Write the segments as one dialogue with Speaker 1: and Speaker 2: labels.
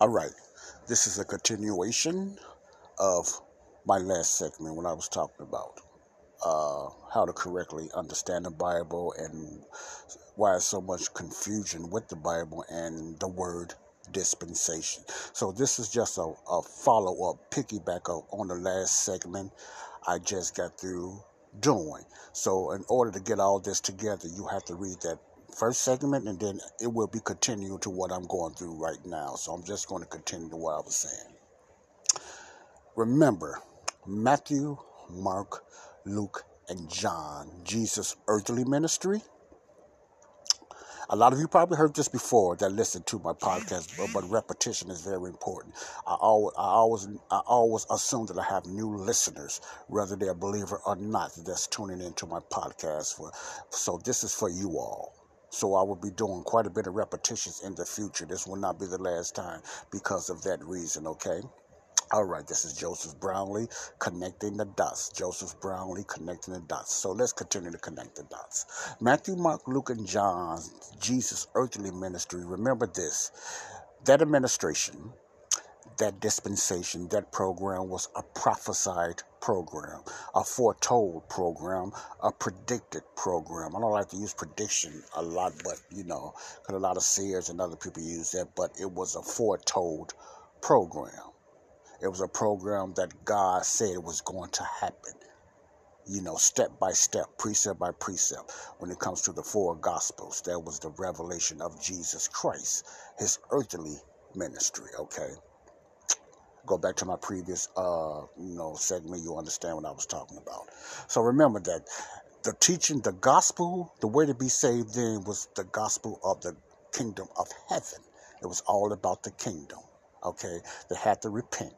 Speaker 1: All right, this is a continuation of my last segment when I was talking about uh, how to correctly understand the Bible and why there's so much confusion with the Bible and the word dispensation. So this is just a, a follow up, piggyback up on the last segment I just got through doing. So in order to get all this together, you have to read that first segment and then it will be continuing to what I'm going through right now. So I'm just going to continue to what I was saying. Remember, Matthew, Mark, Luke, and John, Jesus' earthly ministry. A lot of you probably heard this before that listen to my podcast, but, but repetition is very important. I always, I always, I always assume that I have new listeners, whether they're a believer or not, that's tuning into my podcast. For so this is for you all. So I will be doing quite a bit of repetitions in the future. This will not be the last time because of that reason. Okay. All right, this is Joseph Brownlee connecting the dots. Joseph Brownlee connecting the dots. So let's continue to connect the dots. Matthew, Mark, Luke, and John, Jesus' earthly ministry. Remember this that administration, that dispensation, that program was a prophesied program, a foretold program, a predicted program. I don't like to use prediction a lot, but you know, because a lot of seers and other people use that, but it was a foretold program. It was a program that God said was going to happen. You know, step by step, precept by precept. When it comes to the four gospels, that was the revelation of Jesus Christ, his earthly ministry, okay? Go back to my previous uh, you know, segment, you'll understand what I was talking about. So remember that the teaching, the gospel, the way to be saved then was the gospel of the kingdom of heaven. It was all about the kingdom. Okay, they had to repent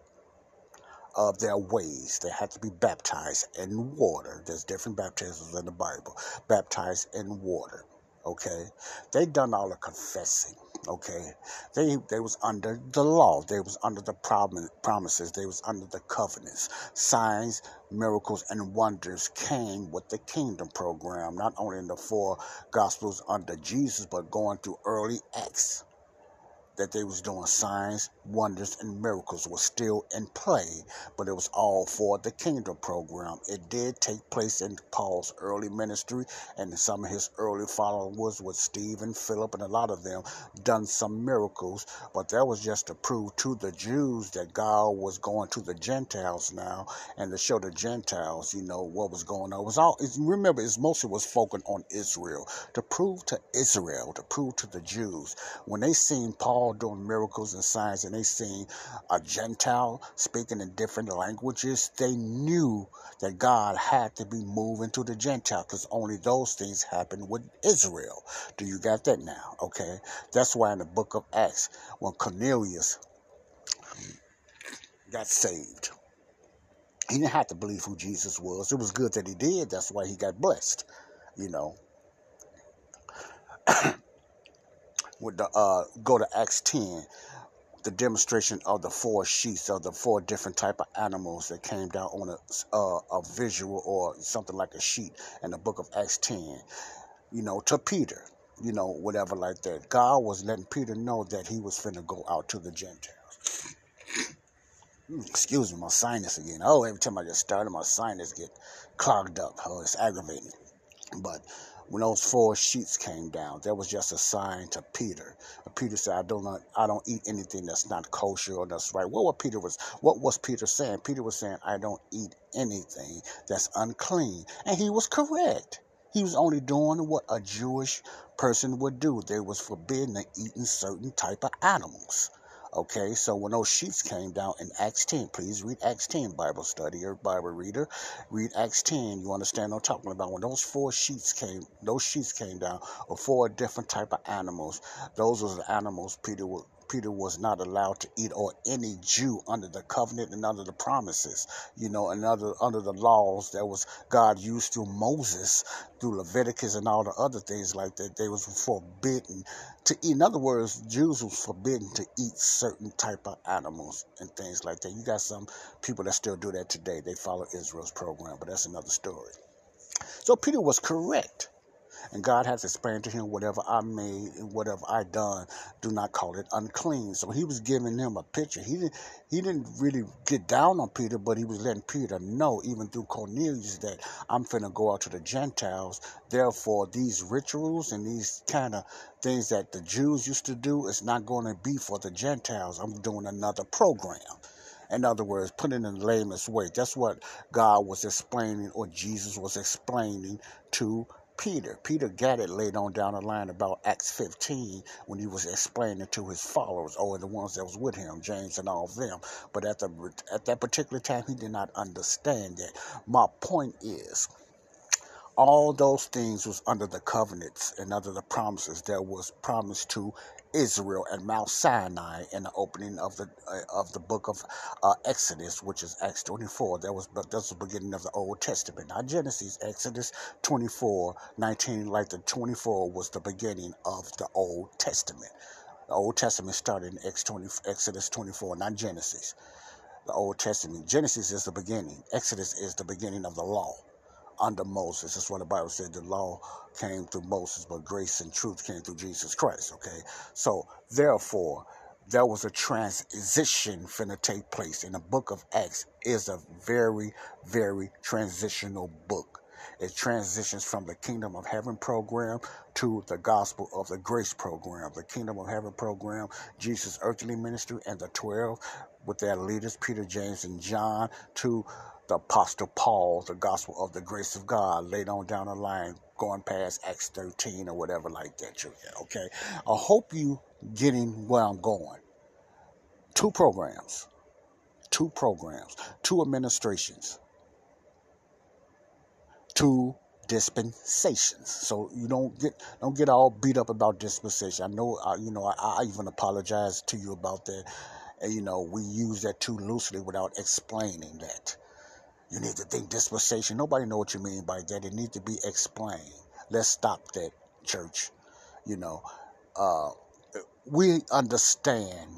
Speaker 1: of their ways. They had to be baptized in water. There's different baptisms in the Bible. Baptized in water. Okay, they done all the confessing. Okay, they they was under the law. They was under the prom- promises. They was under the covenants. Signs, miracles, and wonders came with the kingdom program. Not only in the four gospels under Jesus, but going through early Acts that they was doing signs, wonders, and miracles were still in play, but it was all for the kingdom program. It did take place in Paul's early ministry, and some of his early followers with Stephen, Philip, and a lot of them done some miracles, but that was just to prove to the Jews that God was going to the Gentiles now, and to show the Gentiles, you know, what was going on. It was all it's, remember, it's mostly was focused on Israel to prove to Israel, to prove to the Jews when they seen Paul doing miracles and signs and they seen a Gentile speaking in different languages, they knew that God had to be moving to the Gentile because only those things happen with Israel. Do you got that now? Okay. That's why in the book of Acts, when Cornelius got saved, he didn't have to believe who Jesus was. It was good that he did. That's why he got blessed, you know. with the uh, go to Acts 10, the demonstration of the four sheets of the four different type of animals that came down on a, uh, a visual or something like a sheet in the book of Acts 10, you know, to Peter, you know, whatever like that. God was letting Peter know that he was finna go out to the Gentiles. Hmm, excuse me, my sinus again. Oh, every time I get started, my sinus get clogged up. Oh, it's aggravating. But when those four sheets came down, that was just a sign to Peter. Peter said, "I don't, I don't eat anything that's not kosher or that's right." What was Peter was, what was Peter saying? Peter was saying, "I don't eat anything that's unclean," and he was correct. He was only doing what a Jewish person would do. They was forbidden to eating certain type of animals. Okay, so when those sheets came down in Acts 10, please read Acts 10 Bible study, or Bible reader. Read Acts 10. You understand I'm talking about? When those four sheets came, those sheets came down, or four different type of animals. Those were the animals Peter would Peter was not allowed to eat, or any Jew under the covenant and under the promises, you know, and under, under the laws that was God used through Moses, through Leviticus and all the other things like that. They was forbidden to eat. In other words, Jews was forbidden to eat certain type of animals and things like that. You got some people that still do that today. They follow Israel's program, but that's another story. So Peter was correct And God has explained to him, whatever I made and whatever I done, do not call it unclean. So he was giving him a picture. He didn't he didn't really get down on Peter, but he was letting Peter know, even through Cornelius, that I'm finna go out to the Gentiles. Therefore, these rituals and these kind of things that the Jews used to do is not going to be for the Gentiles. I'm doing another program. In other words, put it in the layman's way. That's what God was explaining, or Jesus was explaining to Peter. Peter got it later on down the line about Acts 15 when he was explaining to his followers, oh, or the ones that was with him, James and all of them. But at the at that particular time, he did not understand that. My point is, all those things was under the covenants and under the promises that was promised to Israel and Mount Sinai in the opening of the uh, of the book of uh, Exodus, which is Acts 24. That was that's the beginning of the Old Testament. Not Genesis, Exodus 24, 19, like the 24 was the beginning of the Old Testament. The Old Testament started in Exodus 24, not Genesis. The Old Testament. Genesis is the beginning. Exodus is the beginning of the law under Moses. That's what the Bible said. The law came through Moses, but grace and truth came through Jesus Christ. Okay. So therefore, there was a transition finna take place. And the book of Acts is a very, very transitional book. It transitions from the kingdom of heaven program to the gospel of the grace program. The kingdom of heaven program, Jesus' earthly ministry, and the 12 with their leaders, Peter, James, and John, to the Apostle Paul, the gospel of the grace of God, laid on down the line, going past Acts 13 or whatever like that. Okay, I hope you getting where I'm going. Two programs, two programs, two administrations, two dispensations. So you don't get don't get all beat up about dispensation. I know, uh, you know, I, I even apologize to you about that. And, you know, we use that too loosely without explaining that. You need to think dispensation. Nobody know what you mean by that. It needs to be explained. Let's stop that, church. You know, uh, we understand.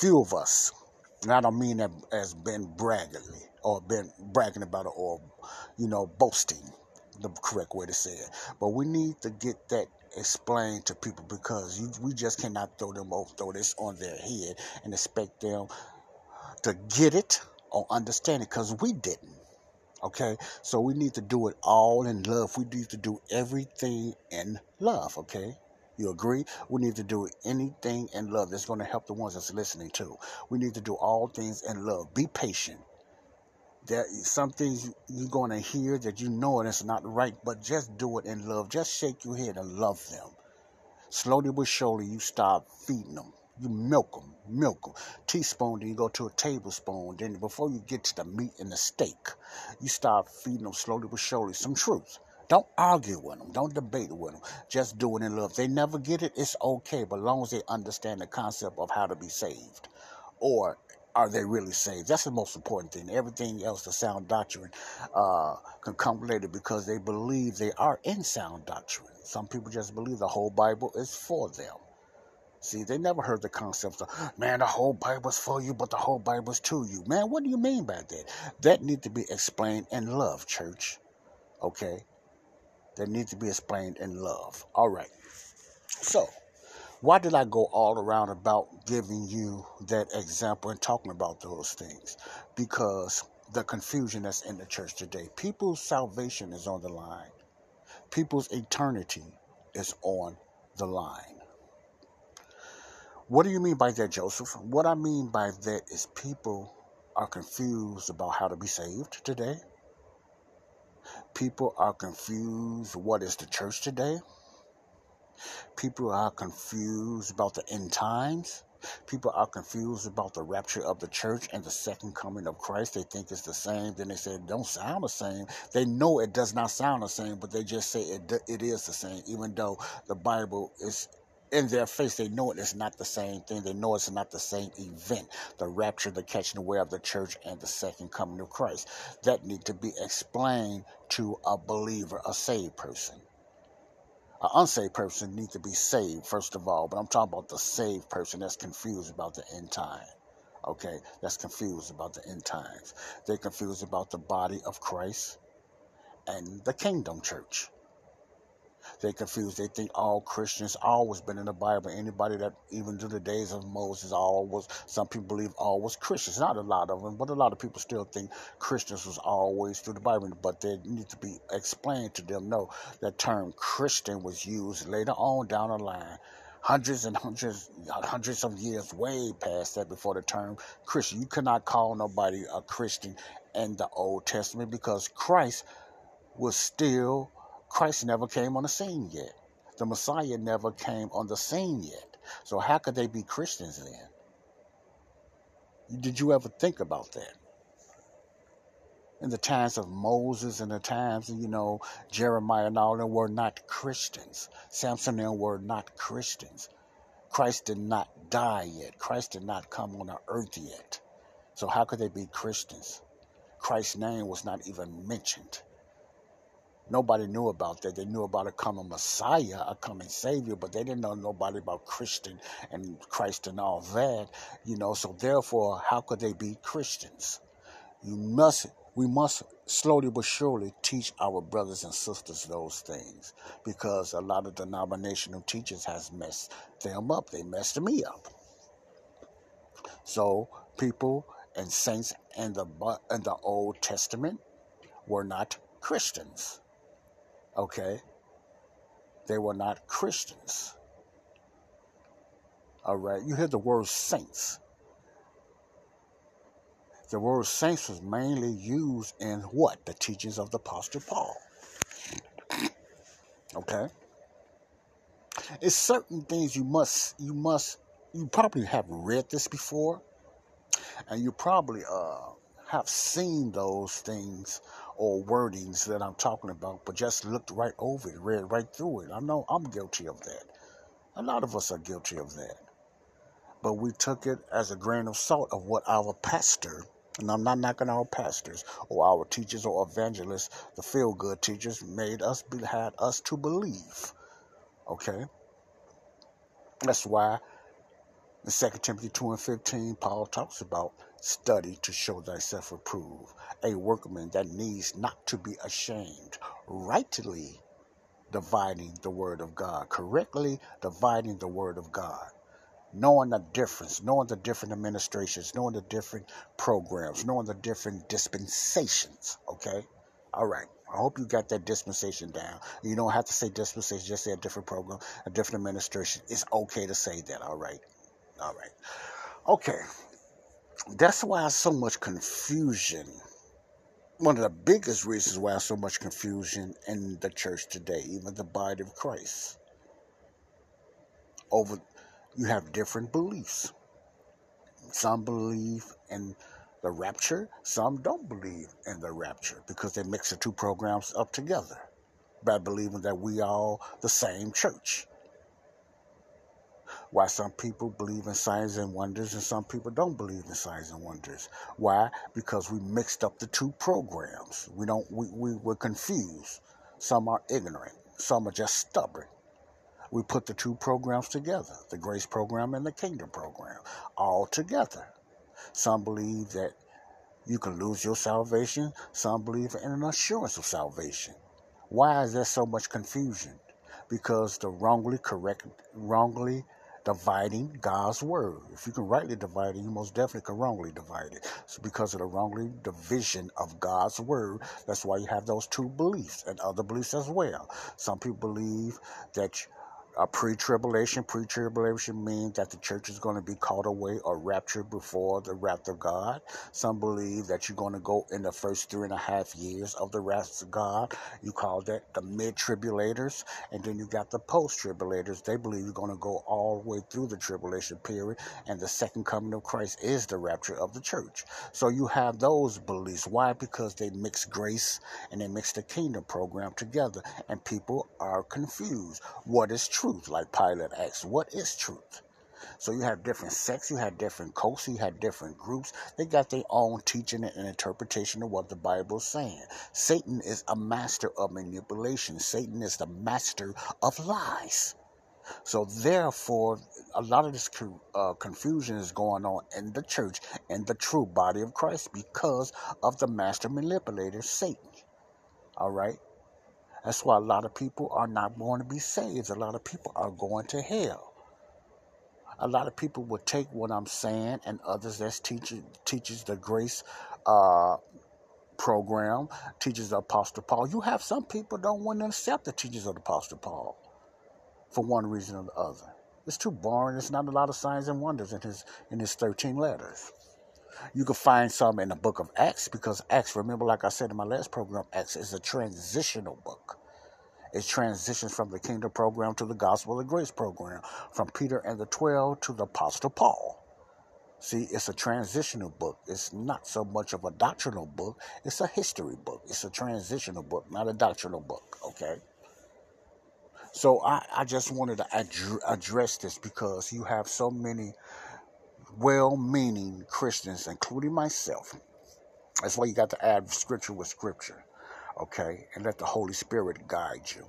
Speaker 1: Few of us, and I don't mean that as been braggingly or been bragging about it or, you know, boasting, the correct way to say it. But we need to get that explained to people because you, we just cannot throw them off, throw this on their head and expect them to get it understand it because we didn't. Okay, so we need to do it all in love. We need to do everything in love. Okay, you agree? We need to do anything in love that's going to help the ones that's listening to. We need to do all things in love. Be patient. There some things you're going to hear that you know it's not right, but just do it in love. Just shake your head and love them. Slowly but surely, you start feeding them. You milk them, milk them. Teaspoon, then you go to a tablespoon. Then before you get to the meat and the steak, you start feeding them slowly but surely some truth. Don't argue with them. Don't debate with them. Just do it in love. They never get it, it's okay, but as long as they understand the concept of how to be saved. Or are they really saved? That's the most important thing. Everything else, the sound doctrine, uh, can come later because they believe they are in sound doctrine. Some people just believe the whole Bible is for them. See, they never heard the concept of, man, the whole Bible's for you, but the whole Bible's to you. Man, what do you mean by that? That need to be explained in love, church. Okay? That need to be explained in love. All right. So, why did I go all around about giving you that example and talking about those things? Because the confusion that's in the church today. People's salvation is on the line. People's eternity is on the line. What do you mean by that, Joseph? What I mean by that is people are confused about how to be saved today. People are confused what is the church today. People are confused about the end times. People are confused about the rapture of the church and the second coming of Christ. They think it's the same. Then they say it don't sound the same. They know it does not sound the same, but they just say it, it is the same, even though the Bible is in their face, they know it is not the same thing. They know it's not the same event. The rapture, the catching away of the church, and the second coming of Christ. That need to be explained to a believer, a saved person. An unsaved person needs to be saved, first of all, but I'm talking about the saved person that's confused about the end time. Okay, that's confused about the end times. They're confused about the body of Christ and the Kingdom Church. They confuse. They think all Christians always been in the Bible. Anybody that even to the days of Moses, always. Some people believe all was Christians. Not a lot of them, but a lot of people still think Christians was always through the Bible. But they need to be explained to them. No, that term Christian was used later on down the line hundreds and hundreds hundreds of years way past that before the term Christian. You cannot call nobody a Christian in the Old Testament because Christ was still Christ never came on the scene yet. The Messiah never came on the scene yet. So how could they be Christians then? Did you ever think about that? In the times of Moses and the times, you know, Jeremiah and all them were not Christians. Samson and were not Christians. Christ did not die yet. Christ did not come on the earth yet. So how could they be Christians? Christ's name was not even mentioned. Nobody knew about that. They knew about a coming Messiah, a coming Savior, but they didn't know nobody about Christian and Christ and all that, you know. So therefore, how could they be Christians? You must, we must slowly but surely teach our brothers and sisters those things, because a lot of denominational teachers has messed them up. They messed me up. So people and saints in the in the Old Testament were not Christians. Okay? They were not Christians. All right? You hear the word saints. The word saints was mainly used in what? The teachings of the Apostle Paul. Okay? It's certain things you must, you must, you probably have read this before, and you probably uh, have seen those things or wordings that I'm talking about, but just looked right over it, read right through it. I know I'm guilty of that. A lot of us are guilty of that. But we took it as a grain of salt of what our pastor, and I'm not knocking our pastors or our teachers or evangelists, the feel good teachers, made us be, had us to believe. Okay? That's why in 2 Timothy 2 and 15, Paul talks about study to show thyself approved, a workman that needs not to be ashamed, rightly dividing the word of God, correctly dividing the word of God, knowing the difference, knowing the different administrations, knowing the different programs, knowing the different dispensations. Okay? All right. I hope you got that dispensation down. You don't have to say dispensation, just say a different program, a different administration. It's okay to say that. All right. All right. Okay. That's why so much confusion one of the biggest reasons why so much confusion in the church today, even the body of Christ. Over, you have different beliefs. Some believe in the rapture, some don't believe in the rapture because they mix the two programs up together by believing that we all the same church. Why some people believe in signs and wonders and some people don't believe in signs and wonders. Why? Because we mixed up the two programs. We don't we, we we're confused. Some are ignorant. Some are just stubborn. We put the two programs together, the grace program and the kingdom program, all together. Some believe that you can lose your salvation. Some believe in an assurance of salvation. Why is there so much confusion? Because the wrongly correct, wrongly dividing God's word. If you can rightly divide it, you most definitely can wrongly divide it. It's because of the wrongly division of God's word. That's why you have those two beliefs and other beliefs as well. Some people believe that a pre-tribulation. Pre-tribulation means that the church is going to be called away or raptured before the wrath of God. Some believe that you're going to go in the first three and a half years of the wrath of God. You call that the mid-tribulators, and then you got the post-tribulators. They believe you're going to go all the way through the tribulation period, and the second coming of Christ is the rapture of the church. So you have those beliefs. Why? Because they mix grace and they mix the kingdom program together, and people are confused. What is true? Truth, like Pilate asked, what is truth? So you have different sects, you have different cults, you have different groups. They got their own teaching and interpretation of what the Bible is saying. Satan is a master of manipulation. Satan is the master of lies. So therefore, a lot of this uh, confusion is going on in the church and the true body of Christ because of the master manipulator, Satan. All right? That's why a lot of people are not going to be saved. A lot of people are going to hell. A lot of people will take what I'm saying and others that teaches teaches the grace uh, program, teaches the Apostle Paul. You have some people don't want to accept the teachings of the Apostle Paul for one reason or the other. It's too boring. There's not a lot of signs and wonders in his in his 13 letters. You can find some in the book of Acts because Acts, remember, like I said in my last program, Acts is a transitional book. It transitions from the kingdom program to the gospel of grace program, from Peter and the 12 to the Apostle Paul. See, it's a transitional book. It's not so much of a doctrinal book, it's a history book. It's a transitional book, not a doctrinal book, okay? So I, I just wanted to ad- address this because you have so many well meaning Christians, including myself. That's why you got to add scripture with scripture, okay? And let the Holy Spirit guide you.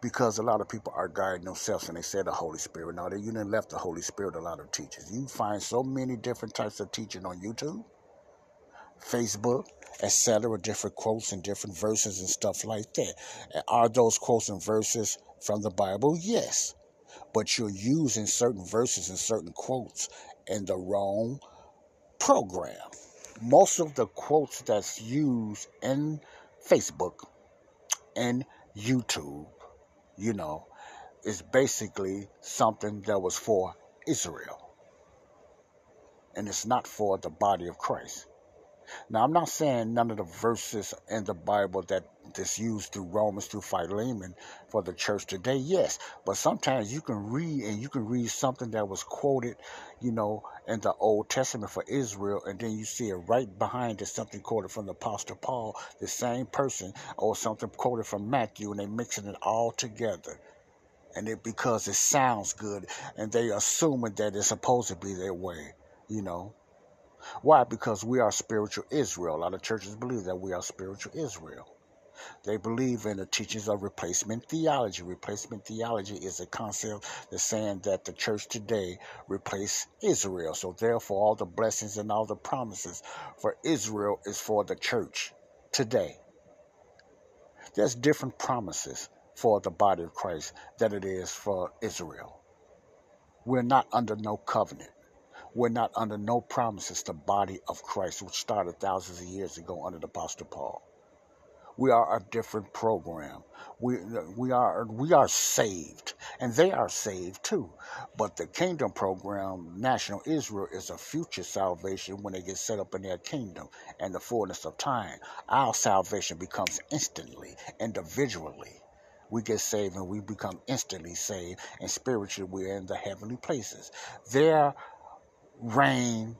Speaker 1: Because a lot of people are guiding themselves and they say the Holy Spirit. Now, you didn't left the Holy Spirit a lot of teachers. You find so many different types of teaching on YouTube, Facebook, etc., different quotes and different verses and stuff like that. Are those quotes and verses from the Bible? Yes but you're using certain verses and certain quotes in the wrong program. Most of the quotes that's used in Facebook and YouTube, you know, is basically something that was for Israel. And it's not for the body of Christ. Now, I'm not saying none of the verses in the Bible that is used through Romans through Philemon for the church today, yes. But sometimes you can read and you can read something that was quoted, you know, in the Old Testament for Israel, and then you see it right behind it something quoted from the Apostle Paul, the same person, or something quoted from Matthew, and they're mixing it all together. And it because it sounds good, and they assuming that it's supposed to be their way, you know. Why? Because we are spiritual Israel. A lot of churches believe that we are spiritual Israel. They believe in the teachings of replacement theology. Replacement theology is a concept that's saying that the church today replaced Israel. So therefore all the blessings and all the promises for Israel is for the church today. There's different promises for the body of Christ than it is for Israel. We're not under no covenant. We're not under no promises, the body of Christ, which started thousands of years ago under the Apostle Paul. We are a different program. We, we, are, we are saved, and they are saved too. But the kingdom program, National Israel, is a future salvation when they get set up in their kingdom and the fullness of time. Our salvation becomes instantly, individually we get saved and we become instantly saved, and spiritually we're in the heavenly places. their reign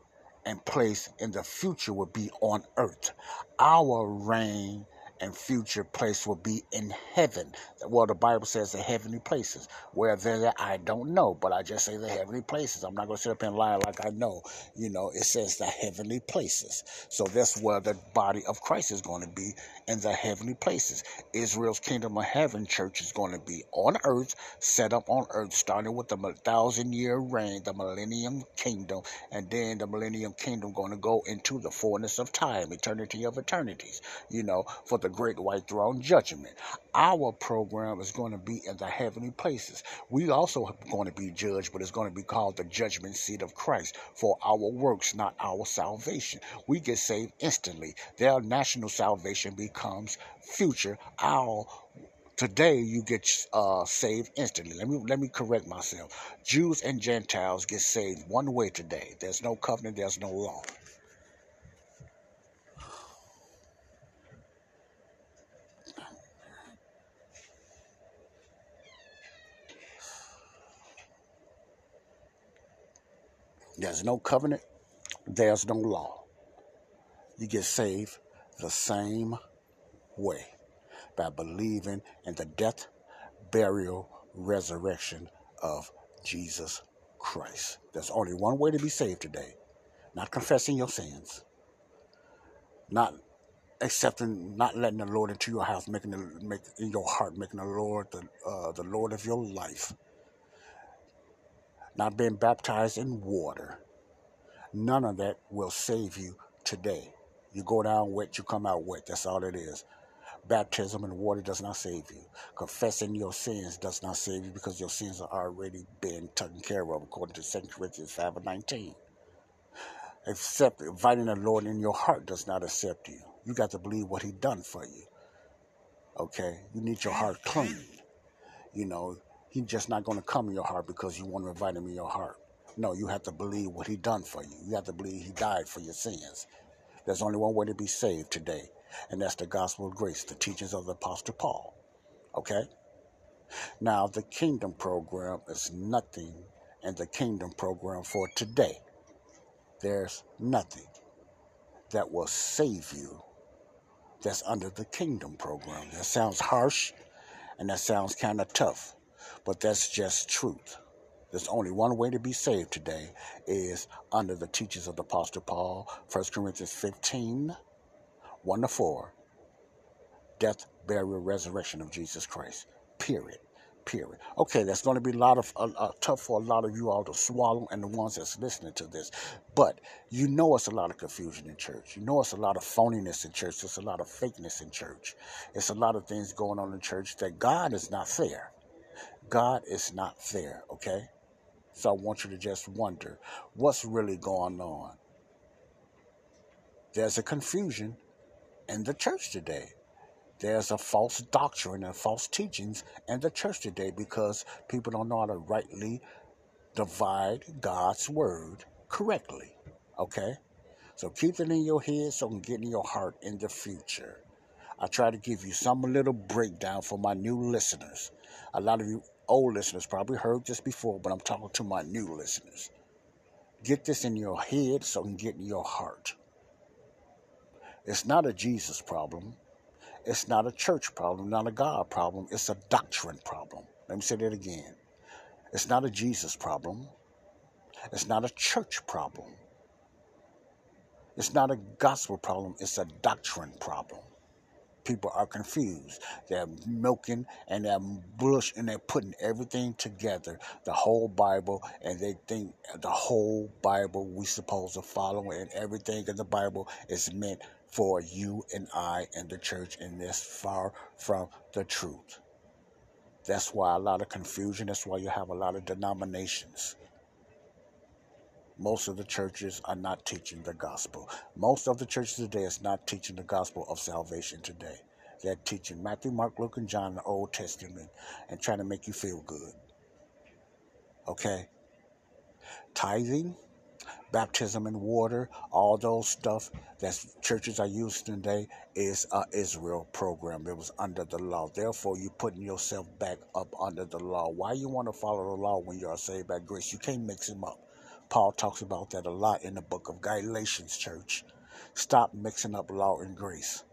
Speaker 1: and place in the future will be on earth. Our reign and future place will be in heaven. Well, the Bible says the heavenly places. Where they're I don't know, but I just say the heavenly places. I'm not going to sit up and lie like I know. You know, it says the heavenly places. So that's where the body of Christ is going to be in the heavenly places. Israel's kingdom of heaven church is going to be on earth, set up on earth, starting with the thousand year reign, the millennium kingdom, and then the millennium kingdom going to go into the fullness of time, eternity of eternities. You know, for the great white throne judgment. Our program is going to be in the heavenly places. We also are going to be judged, but it's going to be called the judgment seat of Christ for our works, not our salvation. We get saved instantly. Their national salvation becomes future. Our today you get uh, saved instantly. Let me let me correct myself. Jews and Gentiles get saved one way today. There's no covenant. There's no law. There's no covenant, there's no law. You get saved the same way by believing in the death, burial, resurrection of Jesus Christ. There's only one way to be saved today not confessing your sins, not accepting, not letting the Lord into your house, making the in your heart, making the Lord the uh, the Lord of your life not being baptized in water. None of that will save you today. You go down wet, you come out wet. That's all it is. Baptism in water does not save you. Confessing your sins does not save you because your sins are already been taken care of according to 2 Corinthians 5 and 19. Accept, inviting the Lord in your heart does not accept you. You got to believe what he done for you. Okay? You need your heart clean. You know, he's just not going to come in your heart because you want to invite him in your heart. No, you have to believe what he done for you. You have to believe he died for your sins. There's only one way to be saved today, and that's the gospel of grace, the teachings of the Apostle Paul. Okay? Now, the kingdom program is nothing in the kingdom program for today. There's nothing that will save you that's under the kingdom program. That sounds harsh and that sounds kind of tough, but that's just truth. There's only one way to be saved today is under the teachings of the Apostle Paul, 1 Corinthians 15, 1 to 4. Death, burial, resurrection of Jesus Christ. Period. Period. Okay, that's going to be a lot of uh, uh, tough for a lot of you all to swallow, and the ones that's listening to this. But you know, it's a lot of confusion in church. You know, it's a lot of phoniness in church. It's a lot of fakeness in church. It's a lot of things going on in church that God is not fair. God is not fair. Okay, so I want you to just wonder what's really going on. There's a confusion in the church today. There's a false doctrine and false teachings in the church today because people don't know how to rightly divide God's word correctly. Okay? So keep it in your head so it can get in your heart in the future. I try to give you some little breakdown for my new listeners. A lot of you old listeners probably heard this before, but I'm talking to my new listeners. Get this in your head so it can get in your heart. It's not a Jesus problem. It's not a church problem, not a God problem. It's a doctrine problem. Let me say that again. It's not a Jesus problem. It's not a church problem. It's not a gospel problem. It's a doctrine problem people are confused. They're milking and they're bush and they're putting everything together, the whole Bible, and they think the whole Bible we supposed to follow, and everything in the Bible is meant for you and I and the church, and this far from the truth. That's why a lot of confusion. That's why you have a lot of denominations. Most of the churches are not teaching the gospel. Most of the churches today is not teaching the gospel of salvation today. They're teaching Matthew, Mark, Luke, and John, the Old Testament, and trying to make you feel good. Okay? Tithing, baptism in water, all those stuff that churches are using today is a Israel program. It was under the law. Therefore, you're putting yourself back up under the law. Why you want to follow the law when you are saved by grace? You can't mix them up. Paul talks about that a lot in the book of Galatians, church. Stop mixing up law and grace.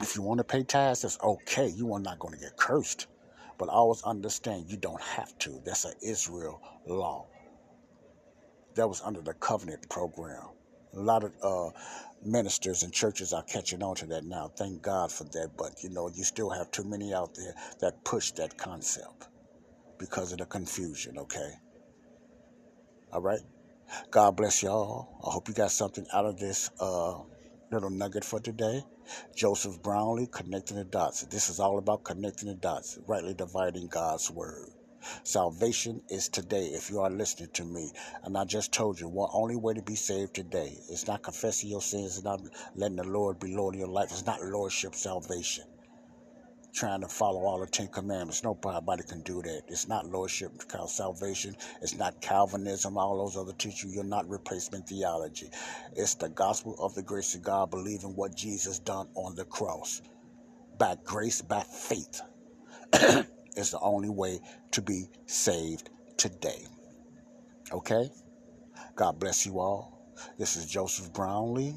Speaker 1: If you want to pay tithes, that's okay. You are not going to get cursed. But always understand you don't have to. That's an Israel law. That was under the covenant program. A lot of uh, ministers and churches are catching on to that now. Thank God for that. But you know, you still have too many out there that push that concept because of the confusion, okay? All right. God bless y'all. I hope you got something out of this uh, little nugget for today. Joseph Brownlee, connecting the dots. This is all about connecting the dots, rightly dividing God's word. Salvation is today if you are listening to me. And I just told you, one only way to be saved today is not confessing your sins, it's not letting the Lord be Lord of your life. It's not lordship salvation trying to follow all the Ten Commandments. Nobody can do that. It's not lordship called salvation. It's not Calvinism, all those other teachers. You're not replacement theology. It's the gospel of the grace of God, believing what Jesus done on the cross. By grace, by faith, is the only way to be saved today. Okay? God bless you all. This is Joseph Brownlee,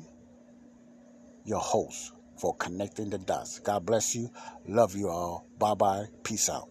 Speaker 1: your host for connecting the dots. God bless you. Love you all. Bye bye. Peace out.